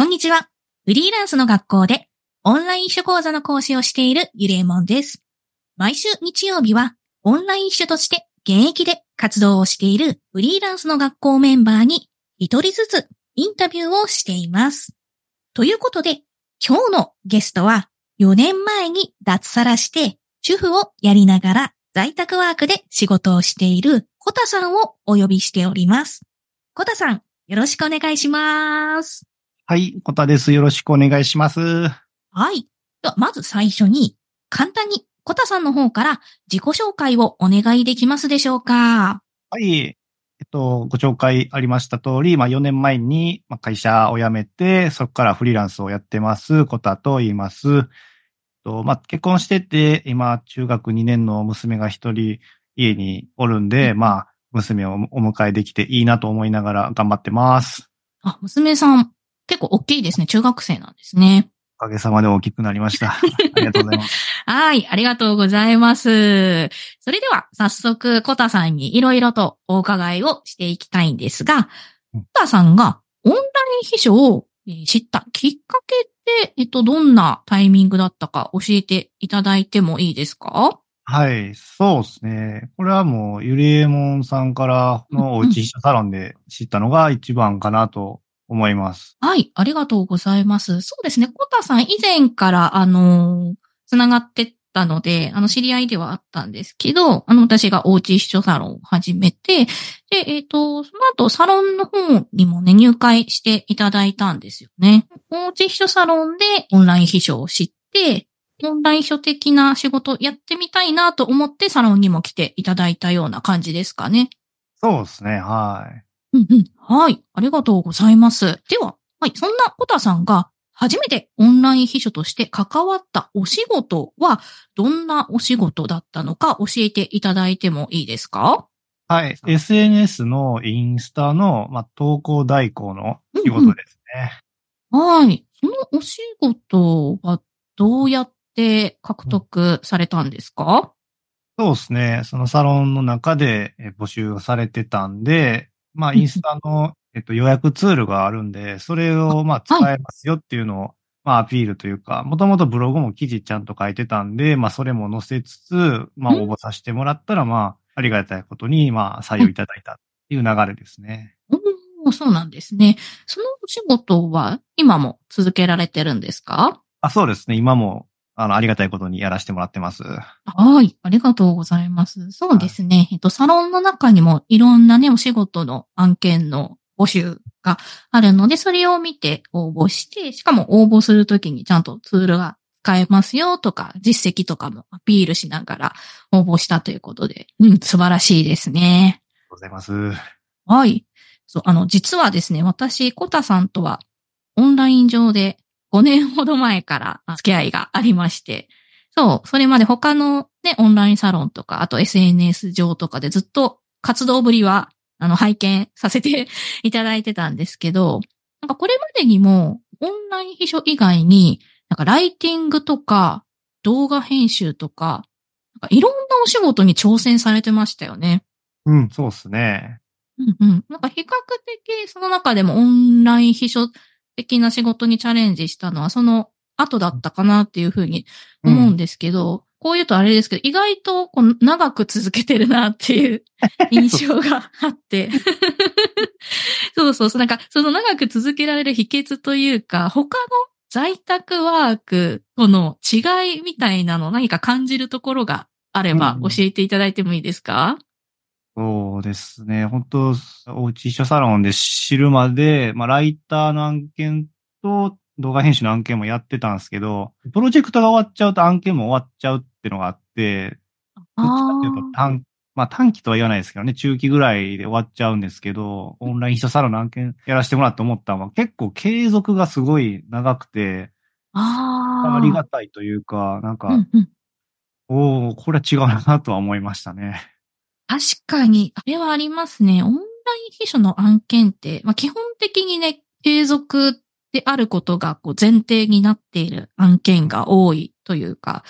こんにちは。フリーランスの学校でオンライン秘書講座の講師をしているゆりえもんです。毎週日曜日はオンライン秘書として現役で活動をしているフリーランスの学校メンバーに一人ずつインタビューをしています。ということで、今日のゲストは4年前に脱サラして主婦をやりながら在宅ワークで仕事をしているコタさんをお呼びしております。コタさん、よろしくお願いします。はい、コタです。よろしくお願いします。はい。では、まず最初に、簡単に、コタさんの方から自己紹介をお願いできますでしょうかはい。えっと、ご紹介ありました通り、まあ4年前にまあ会社を辞めて、そこからフリーランスをやってます、コタと言います。えっと、まあ結婚してて、今中学2年の娘が一人家におるんで、まあ娘をお迎えできていいなと思いながら頑張ってます。あ、娘さん、結構大きいですね。中学生なんですね。おかげさまで大きくなりました。ありがとうございます。はい、ありがとうございます。それでは、早速、コタさんにいろいろとお伺いをしていきたいんですが、うんコタさんがオンライン秘書をえー知ったきっかけって、えっと、どんなタイミングだったか教えていただいてもいいですか？はい、そうですね。これはもう、ゆりえもんさんからのおうち秘書サロンで知ったのが一番かなと思います。はい、ありがとうございます。そうですね、コタさん以前から、あのーつながってたので、あの、知り合いではあったんですけど、あの、私がおうち秘書サロンを始めて、で、えっ、と、その後、サロンの方にもね、入会していただいたんですよね。おうち秘書サロンでオンライン秘書を知って、オンライン秘書的な仕事やってみたいなと思ってサロンにも来ていただいたような感じですかね。そうですね、はい。うんうん。はい。ありがとうございます。では、はい。そんなコタさんが初めてオンライン秘書として関わったお仕事はどんなお仕事だったのか教えていただいてもいいですか？はい。SNS のインスタの、まあ、投稿代行の仕事ですね。はい。そのお仕事はどうやって獲得されたんですか？そうですね。そのサロンの中でえ募集されてたんで、まあ、インスタの、えっと、予約ツールがあるんで、それを、まあ、使えますよっていうのを、まあ、アピールというか、もともとブログも記事ちゃんと書いてたんで、まあ、それも載せつつ、まあ、うん？応募させてもらったら、まあ、ありがたいことに、まあ、採用いただいたっていう流れですね。おーそうなんですね。そのお仕事は今も続けられてるんですか？あ、そうですね。今も、あの、ありがたいことにやらせてもらってます。はい。ありがとうございます。そうですね。えっと、サロンの中にもいろんなね、お仕事の案件の募集があるので、それを見て応募して、しかも応募するときにちゃんとツールが使えますよとか、実績とかもアピールしながら応募したということで、うん、素晴らしいですね。ありがとうございます。はい。そう、あの、実はですね、私、コタさんとはオンライン上で5年ほど前から付き合いがありまして、そう、それまで他のね、オンラインサロンとか、あと SNS 上とかでずっと活動ぶりは、あの、拝見させて いただいてたんですけど、なんかこれまでにも、オンライン秘書以外に、なんかライティングとか、動画編集とか、なんかいろんなお仕事に挑戦されてましたよね。うん、そうですね。うんうん。なんか比較的その中でもオンライン秘書的な仕事にチャレンジしたのはその後だったかなっていうふうに思うんですけど、こう言うとあれですけど、意外とこう長く続けてるなっていう印象が あって。そうそうそう。なんかその長く続けられる秘訣というか、他の在宅ワークとの違いみたいなの何か感じるところがあればうん教えていただいてもいいですか、そうですね。本当おうち一緒サロンで知るまで、まあ、ライターの案件と動画編集の案件もやってたんですけど、プロジェクトが終わっちゃうと案件も終わっちゃうっていうのがあって、どっちかっていうと短、まあ短期とは言わないですけどね、中期ぐらいで終わっちゃうんですけど、オンライン一緒サロンの案件やらせてもらって思ったのは、結構継続がすごい長くて、ああ。ありがたいというか、なんか、うんうんおおこれは違うなとは思いましたね。確かに、あれはありますね。オンライン秘書の案件って、まあ、基本的にね、継続であることがこう前提になっている案件が多いというか、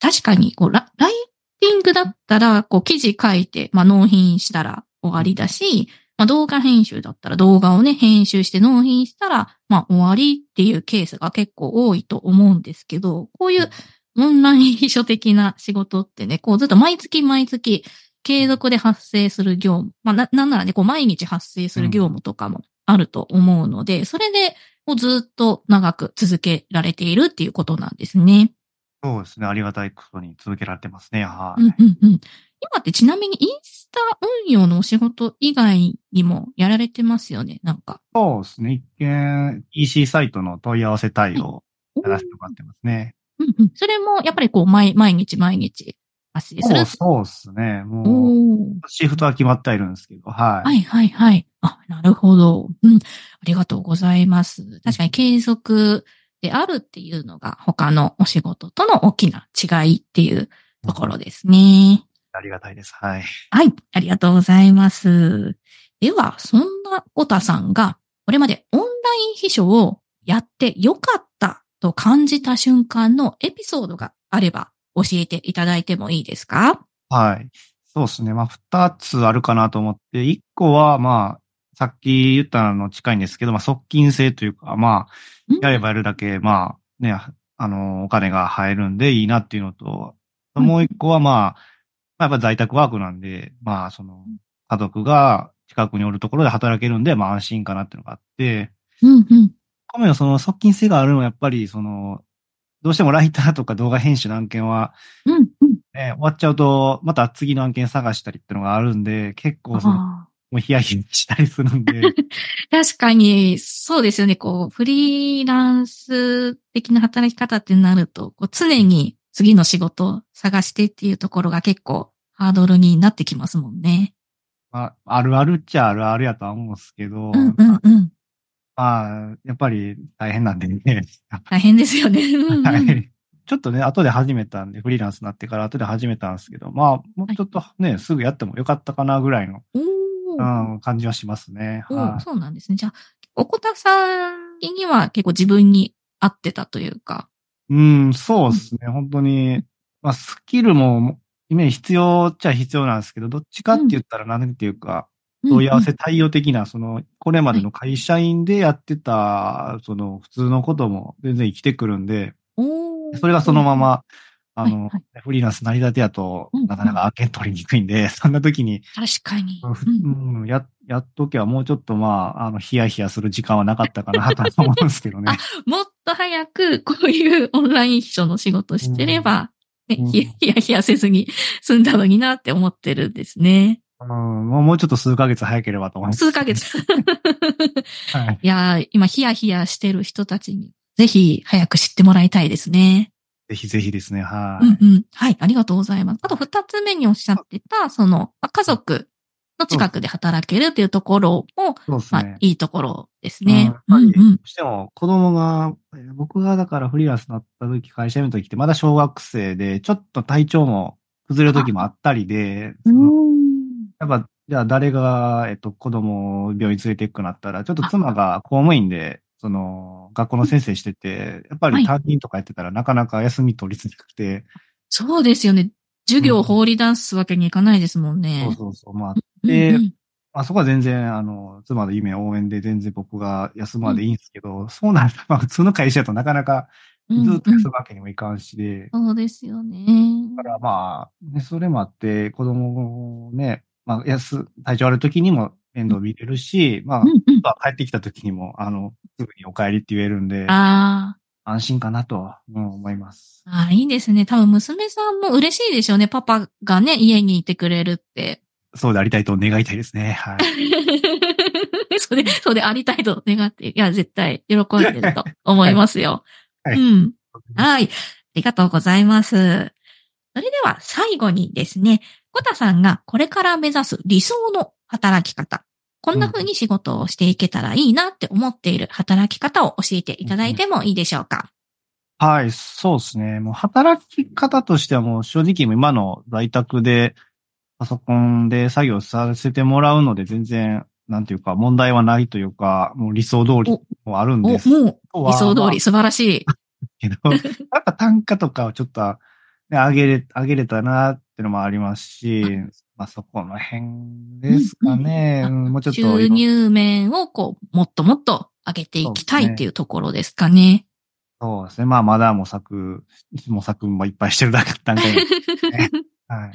確かにこうラ、ライティングだったら、こう、記事書いて、まあ、納品したら終わりだし、まあ動画編集だったら動画をね、編集して納品したら、まあ終わりっていうケースが結構多いと思うんですけど、こういうオンライン秘書的な仕事ってね、こうずっと毎月毎月継続で発生する業務、まあな、なんならね、こう毎日発生する業務とかもあると思うので、それでこうずっと長く続けられているっていうことなんですね。そうですね。ありがたいことに続けられてますね。はい。うんうんうん。今ってちなみにインスタ運用のお仕事以外にもやられてますよね、なんか。そうですね。一見、EC サイトの問い合わせ対応やらせてもらってますね。うんうん。それもやっぱりこう毎毎日毎日発生する。そうですね。もう、シフトは決まってはいるんですけど、はい。はいはいはい。あ、なるほど。うん。ありがとうございます。確かに継続であるっていうのが他のお仕事との大きな違いっていうところですね。ありがたいです。はい。はい。ありがとうございます。では、そんなコタさんがこれまでオンライン秘書をやってよかったと感じた瞬間のエピソードがあれば教えていただいてもいいですか？はい。そうですね。まあ、二つあるかなと思って、一個は、まあ、さっき言ったの近いんですけど、まあ、側近性というか、まあ、うんやればやるだけ、まあ、ね、あの、お金が入るんでいいなっていうのと、うんもう一個は、まあ、まあ、やっぱ在宅ワークなんで、まあ、その、家族が近くにおるところで働けるんで、まあ、安心かなっていうのがあって、うんうん。米のその側近性があるのは、やっぱり、その、どうしてもライターとか動画編集の案件は、うんうん。ね、終わっちゃうと、また次の案件探したりっていうのがあるんで、結構その、もうヒヤヒヤしたりするんで、確かに、そうですよね。こう、フリーランス的な働き方ってなると、こう常に次の仕事を探してっていうところが結構ハードルになってきますもんね。まあ、あるあるっちゃあるあるやとは思うんですけど、うんうんうん。まあ、やっぱり大変なんでね。大変ですよね。うんうんはい。ちょっとね、後で始めたんで、フリーランスになってから後で始めたんですけど、まあ、もうちょっとね、すぐやってもよかったかなぐらいの、うん、感じはしますね。おはい。ーそうなんですね。じゃあ、おこたさんには結構自分に合ってたというか。うん、そうですね。本当に、まあ、スキルも、イメージ必要っちゃ必要なんですけど、どっちかって言ったら何ていうか、問い合わせ対応的な、その、これまでの会社員でやってた、その、普通のことも全然生きてくるんで、それがそのまま、あのフリーランス成り立てやとうん、なかなか案件取りにくいんで、そんな時に、確かに。うん、や、やっとけばもうちょっとまあ、あの、ヒヤヒヤする時間はなかったかなと 思うんですけどね。もっと早くこういうオンライン秘書の仕事してれば、ヒヤヒヤせずに済んだのになって思ってるんですね。うん、もうちょっと数ヶ月早ければと思います。数ヶ月。はい。いやー、今ヒヤヒヤしてる人たちに、ぜひ早く知ってもらいたいですね。ぜひぜひですね、はい。うんうん。はい、ありがとうございます。あと二つ目におっしゃってた、その、まあ家族の近くで働けるっていうところも、そうですまあね。いいところですね。ううんんうん。どうしても子供が、えー僕がだからフリーランスになった時、会社辞めた時ってまだ小学生で、ちょっと体調も崩れる時もあったりで、そのやっぱ、じゃあ誰が、えっと、子供を病院連れて行くかなったら、ちょっと妻が公務員で、その、学校の先生してて、やっぱはいり担任とかやってたらなかなか休み取りづらくて、そうですよね。授業を放り出すわけにいかないですもんね。そうそうそう、まあ、うんでうん。まあそこは全然、あの、妻の夢応援で全然僕が休までいいんですけど、そうなると、まあ普通の会社だとなかなかうんずっとうん休むわけにもいかんしで、そうですよね。だからまあ、ね、それもあって、子供をね、まあ、休、体調悪い時にも面倒見れるし、まあ、うんうん。帰ってきた時にも、あの、すぐにお帰りって言えるんで、あ安心かなと、うん思います。ーあー、いいですね。多分娘さんも嬉しいでしょうね。パパがね、家にいてくれるって。そうでありたいと願いたいですね。はい。それ、そうでありたいと願って、いや、絶対喜んでると思いますよ。はいうん。はい。ありがとうございます。それでは最後にですね、コタさんがこれから目指す理想の働き方。こんな風に仕事をしていけたらいいなって思っている働き方を教えていただいてもいいでしょうか？はい、そうですね。もう働き方としてはもう正直今の在宅でパソコンで作業させてもらうので全然、なんていうか問題はないというか、もう理想通りもあるんお、ですもう理想通まり素晴らしい。あ けど、やっぱ単価とかをちょっと、ね、上げれ、上げれたなってのもありますし、まあそこの辺ですかね。ううんんもうちょっと。収入面をこう、もっともっと上げていきたいっていうところですかね。そうですね。まあまだ模索、模索もいっぱいしてる段階なんで、ね。はい。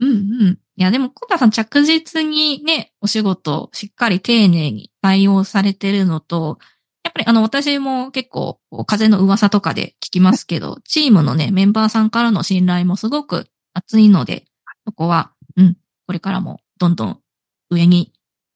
うんうん。いや、でも、コタさん着実にね、お仕事しっかり丁寧に対応されてるのと、やっぱりあの、私も結構、風の噂とかで聞きますけど、チームのね、メンバーさんからの信頼もすごく厚いので、そこは、うん、これからもどんどん上に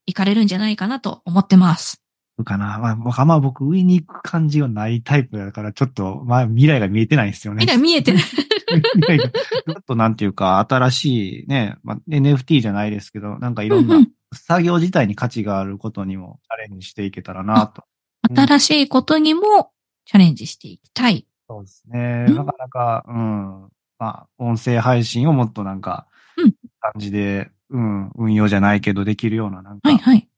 行かれるんじゃないかなと思ってます。かな。まあ、僕ま僕上に行く感じはないタイプだから、ちょっと、まあ未来が見えてないんですよね。未来見えてる。未来がちょっとなんていうか、新しいね、まあ、NFT じゃないですけど、なんかいろんなうんうん作業自体に価値があることにもチャレンジしていけたらなと。新しいことにもチャレンジしていきたい。そうですね。うんなかなか、うん。まあ、音声配信をもっとなんかうん、感じで、うん、運用じゃないけどできるような、なんか、はいはい。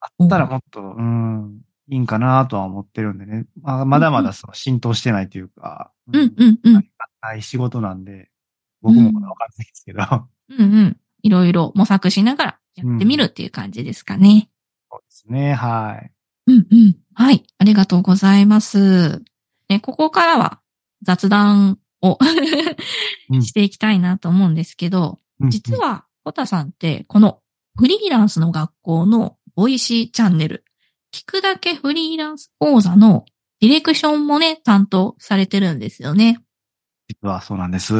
あったらもっと、うん、いいんかなとは思ってるんでね。まあ、まだまだその浸透してないというか、うんうんうん。ない仕事なんで、僕もまだわかんないですけど、そううんうん。いろいろ模索しながらやってみるっていう感じですかね。ですね、はい。うんうん。はい。ありがとうございます。ね、ここからは雑談をうん していきたいなと思うんですけど、うん実、は、コタさんって、このフリーランスの学校の Voicyチャンネル、聞くだけフリーランス講座のディレクションもね、担当されてるんですよね。実はそうなんです。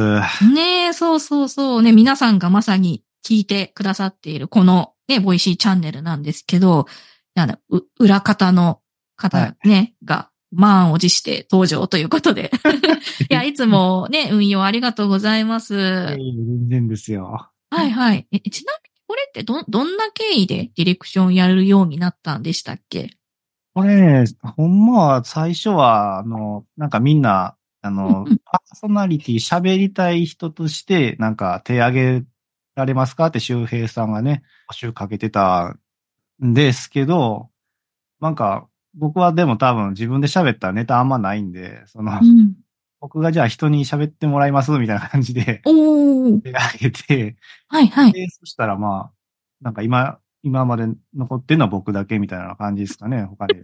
ねえ、そうそうそう。ね、皆さんがまさに聞いてくださっているこのね、ボイシーチャンネルなんですけど、なんだ、う裏方の方ね、が、満を持して登場ということで。いや、いつもね、運用ありがとうございます。は全然ですよ。いはい。えちなみにこれってど、どんな経緯でディレクションやるようになったんでしたっけ？これ、ほんまは最初は、あの、なんかみんな、あの、うんうんパーソナリティ喋りたい人として、なんか手挙げられますか？って周平さんがね、募集かけてたんですけど、なんか、僕はでも多分自分で喋ったネタあんまないんで、その、うん。僕がじゃあ人に喋ってもらいますみたいな感じでおー。手挙げて、はいはい。で、そしたらまあ、なんか今、今まで残ってるのは僕だけみたいな感じですかね、他で。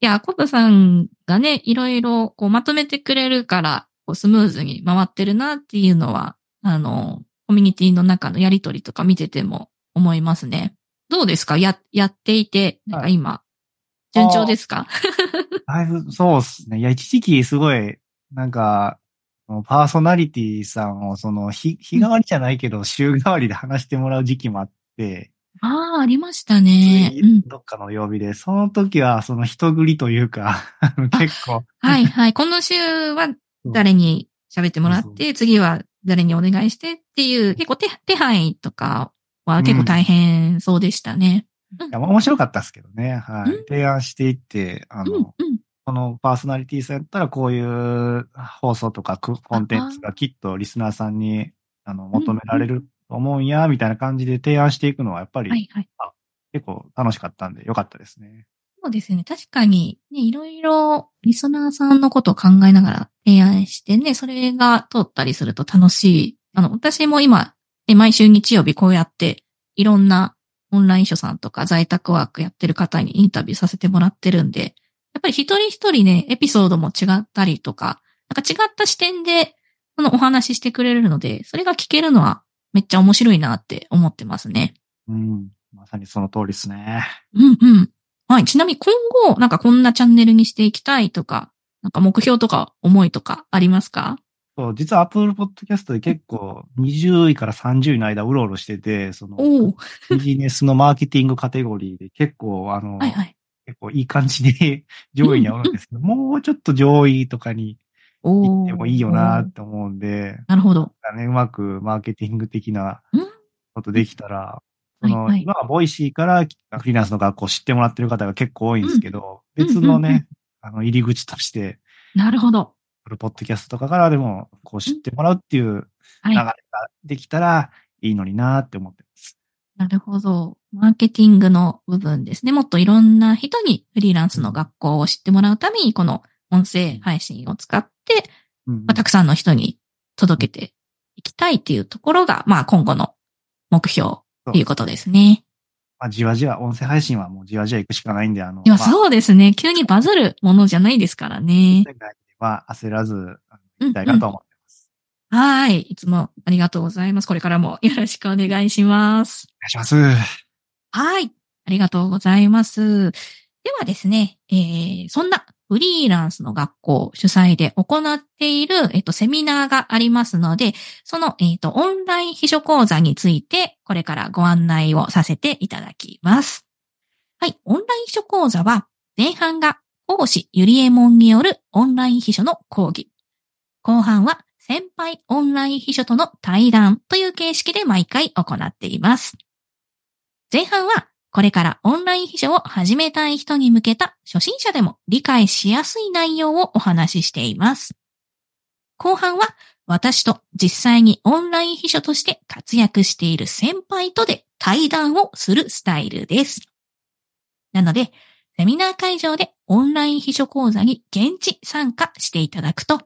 いや、コタさんがね、いろいろこうまとめてくれるから、こうスムーズに回ってるなっていうのは、あの、コミュニティの中のやりとりとか見てても思いますね。どうですか？や、やっていて、なんか今、順調ですか？だいぶ、そうっすね。いや、一時期すごい、なんか、パーソナリティさんを、その、日、日替わりじゃないけど、週替わりで話してもらう時期もあって、ああ、ありましたね。うん。どっかの曜日で、その時は、その人繰りというか、結構、はいはい。この週は誰に喋ってもらって、次は誰にお願いしてっていう、結構手手配とかは結構大変そうでしたね。いや面白かったですけどね。はい。うん提案していって、あうん、の、うん。このパーソナリティさんやったら、こういう放送とかココンテンツがきっとリスナーさんに、あの、求められると思うんや、みたいな感じで提案していくのは、やっぱり、はいはい。結構楽しかったんで、よかったですね。そうですね。確かに、ね、いろいろリスナーさんのことを考えながら提案してね、それが通ったりすると楽しい。あの、私も今、ね毎週日曜日こうやって、いろんなオンライン書さんとか在宅ワークやってる方にインタビューさせてもらってるんで、やっぱり一人一人ね、エピソードも違ったりとか、なんか違った視点で、そのお話ししてくれるので、それが聞けるのはめっちゃ面白いなって思ってますね。うん。まさにその通りですね。うんうん。はい。ちなみに今後、なんかこんなチャンネルにしていきたいとか、なんか目標とか思いとかありますか？そう、実は Apple Podcast で結構20位から30位の間うろうろしてて、その。ビジネスのマーケティングカテゴリーで結構、あの、はいはい。結構いい感じで 上位にはおるんですけど、もうちょっと上位とかに。行ってもいいよなって思うんで、なるほど。ね、うまくマーケティング的なうんことできたら、その、はいはい今はボイシーからフリーランスの学校を知ってもらってる方が結構多いんですけど、うん別のね、うんうんあの、入り口として、なるほど。ポッドキャストとかからでも、こう知ってもらうっていうはい流れ。ができたらいいのになって思ってます。なるほど。マーケティングの部分ですね。もっといろんな人にフリーランスの学校を知ってもらうために、この音声配信を使って、うんまあ、たくさんの人に届けていいきたいっていうところが、まあ今後の目標ということですね。まあ、じわじわ、音声配信はもうじわじわ行くしかないんで、あの、いや、まあ、そうですね。急にバズるものじゃないですからね。は焦らず、あのうん行きたいなと思ってます。はい。いつもありがとうございます。これからもよろしくお願いします。お願いします。はい。ありがとうございます。ではですね、えー、そんなフリーランスの学校主催で行っている、えっと、セミナーがありますので、その、えっと、オンライン秘書講座について、これからご案内をさせていただきます。はい。オンライン秘書講座は、前半が講師ゆりえもんによるオンライン秘書の講義。後半は先輩オンライン秘書との対談という形式で毎回行っています。前半はこれからオンライン秘書を始めたい人に向けた初心者でも理解しやすい内容をお話ししています。後半は私と実際にオンライン秘書として活躍している先輩とで対談をするスタイルです。なので、セミナー会場でオンライン秘書講座に現地参加していただくと、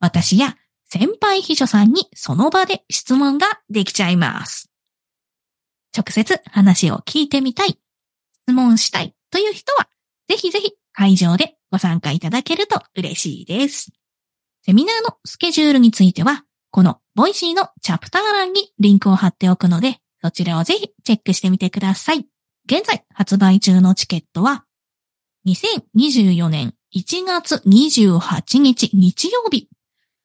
私や先輩秘書さんにその場で質問ができちゃいます。直接話を聞いてみたい、質問したいという人は、ぜひぜひ会場でご参加いただけると嬉しいです。セミナーのスケジュールについては、このボイシーのチャプター欄にリンクを貼っておくので、そちらをぜひチェックしてみてください。現在発売中のチケットは、2024年1月28日日曜日、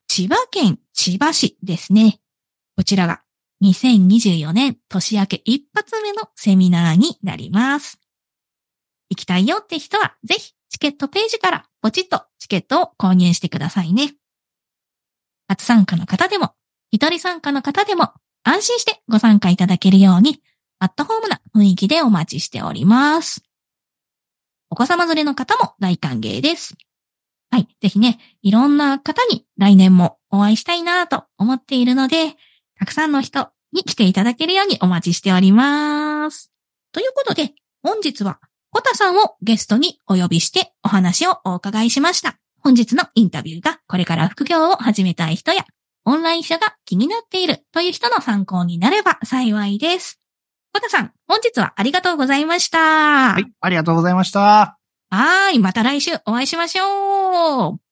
千葉県千葉市ですね。こちらが2024年年明け一発目のセミナーになります。行きたいよって人はぜひチケットページからポチッとチケットを購入してくださいね。初参加の方でも、一人参加の方でも安心してご参加いただけるように、アットホームな雰囲気でお待ちしております。お子様連れの方も大歓迎です。はい。ぜひね、いろんな方に来年もお会いしたいなと思っているので、たくさんの人に来ていただけるようにお待ちしております。ということで、本日はコタさんをゲストにお呼びしてお話をお伺いしました。本日のインタビューがこれから副業を始めたい人や、オンライン書が気になっているという人の参考になれば幸いです。コタさん、本日はありがとうございました。はい、ありがとうございました。はーい、また来週お会いしましょう。